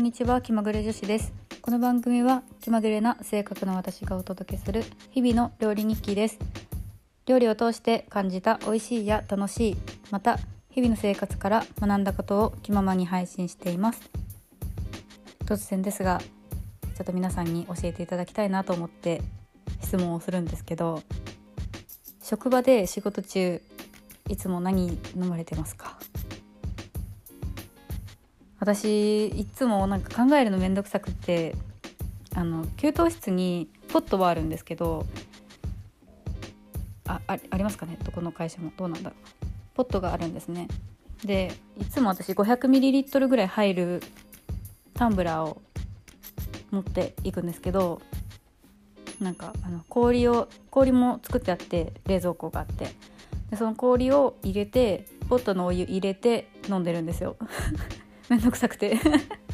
んにちは気まぐれ女子です。この番組は気まぐれな性格の私がお届けする日々の料理日記です。料理を通して感じた美味しいや楽しいまた日々の生活から学んだことを気ままに配信しています。突然ですがちょっと皆さんに教えていただきたいなと思って質問をするんですけど職場で仕事中いつも何飲まれてますか？私いつもなんか考えるの面倒くさくってあの給湯室にポットはあるんですけどあありますかね？どこの会社も。どうなんだろう？ポットがあるんですね。でいつも私 500ml ぐらい入るタンブラーを持っていくんですけどなんかあの氷を氷も作ってあって冷蔵庫があって。でその氷を入れてポットのお湯入れて飲んでるんですよ。めんどくさくて。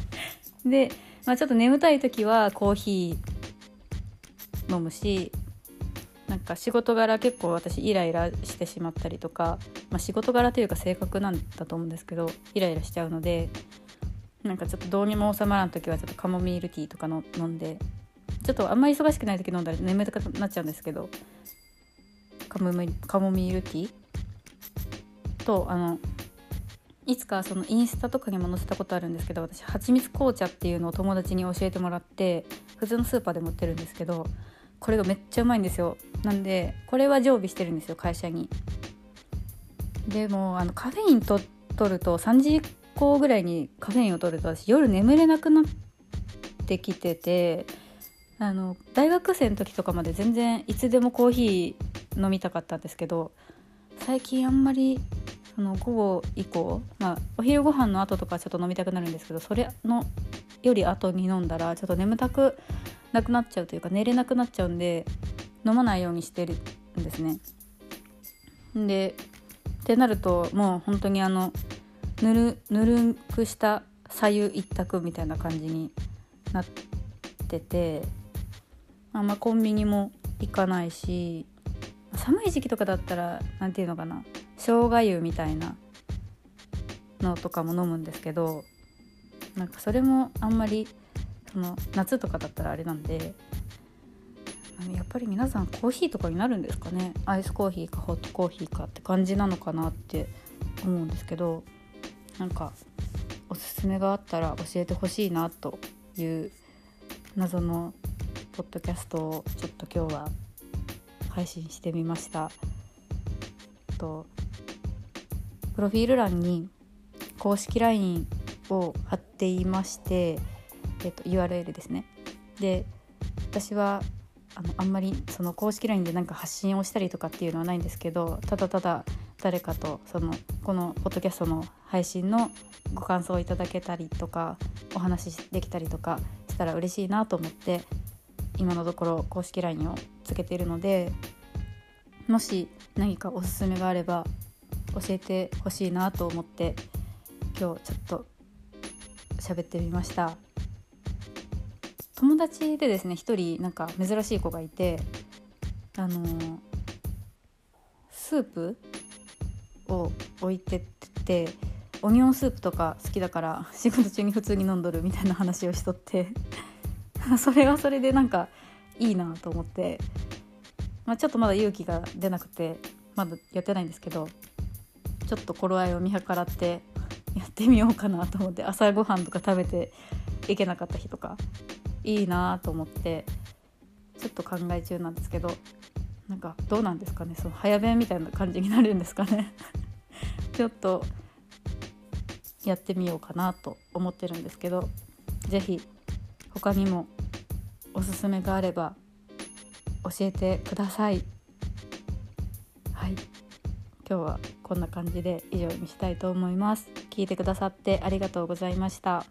で、まあ、ちょっと眠たい時はコーヒー飲むしなんか仕事柄結構私イライラしてしまったりとか、まあ、仕事柄というか性格なんだと思うんですけどイライラしちゃうのでなんかちょっとどうにも収まらん時はちょっとカモミールティーとかの飲んでちょっとあんまり忙しくない時飲んだら眠たくなっちゃうんですけどカモミカモミールティーとあのいつかそのインスタとかにも載せたことあるんですけど私蜂蜜紅茶っていうのを友達に教えてもらって普通のスーパーでも売ってるんですけどこれがめっちゃうまいんですよ。なんでこれは常備してるんですよ会社に。でもあのカフェインと取ると3時以降ぐらいにカフェインを取ると私夜眠れなくなってきててあの大学生の時とかまで全然いつでもコーヒー飲みたかったんですけど最近あんまりその午後以降、まあ、お昼ご飯の後とかちょっと飲みたくなるんですけどそれのより後に飲んだらちょっと眠たくなくなっちゃうというか寝れなくなっちゃうんで飲まないようにしてるんですね。でってなるともう本当にあのぬるぬるくした左右一択みたいな感じになっててあんまコンビニも行かないし寒い時期とかだったら何て言うのかな。生姜湯みたいなのとかも飲むんですけどなんかそれもあんまりその夏とかだったらあれなんでやっぱり皆さんコーヒーとかになるんですかね。アイスコーヒーかホットコーヒーかって感じなのかなって思うんですけどなんかおすすめがあったら教えてほしいなという謎のポッドキャストをちょっと今日は配信してみました。とプロフィール欄に公式 LINE を貼っていまして、えっと、URL ですね。で私はあのあんまりその公式 LINE でなんか発信をしたりとかっていうのはないんですけどただただ誰かとそのこのポッドキャストの配信のご感想をいただけたりとかお話しできたりとかしたら嬉しいなと思って今のところ公式 LINE をつけているのでもし何かおすすめがあれば教えてほしいなと思って今日ちょっと喋ってみました。友達でですね一人なんか珍しい子がいてあのスープを置いてってオニオンスープとか好きだから仕事中に普通に飲んどるみたいな話をしとって。それはそれでなんかいいなと思って、まあ、ちょっとまだ勇気が出なくてまだやってないんですけどちょっと頃合いを見計らってやってみようかなと思って朝ごはんとか食べていけなかった日とかいいなと思ってちょっと考え中なんですけどなんかどうなんですかね？その早弁みたいな感じになるんですかね？ちょっとやってみようかなと思ってるんですけど是非他にもおすすめがあれば教えてください。はい。今日はこんな感じで以上にしたいと思います。聞いてくださってありがとうございました。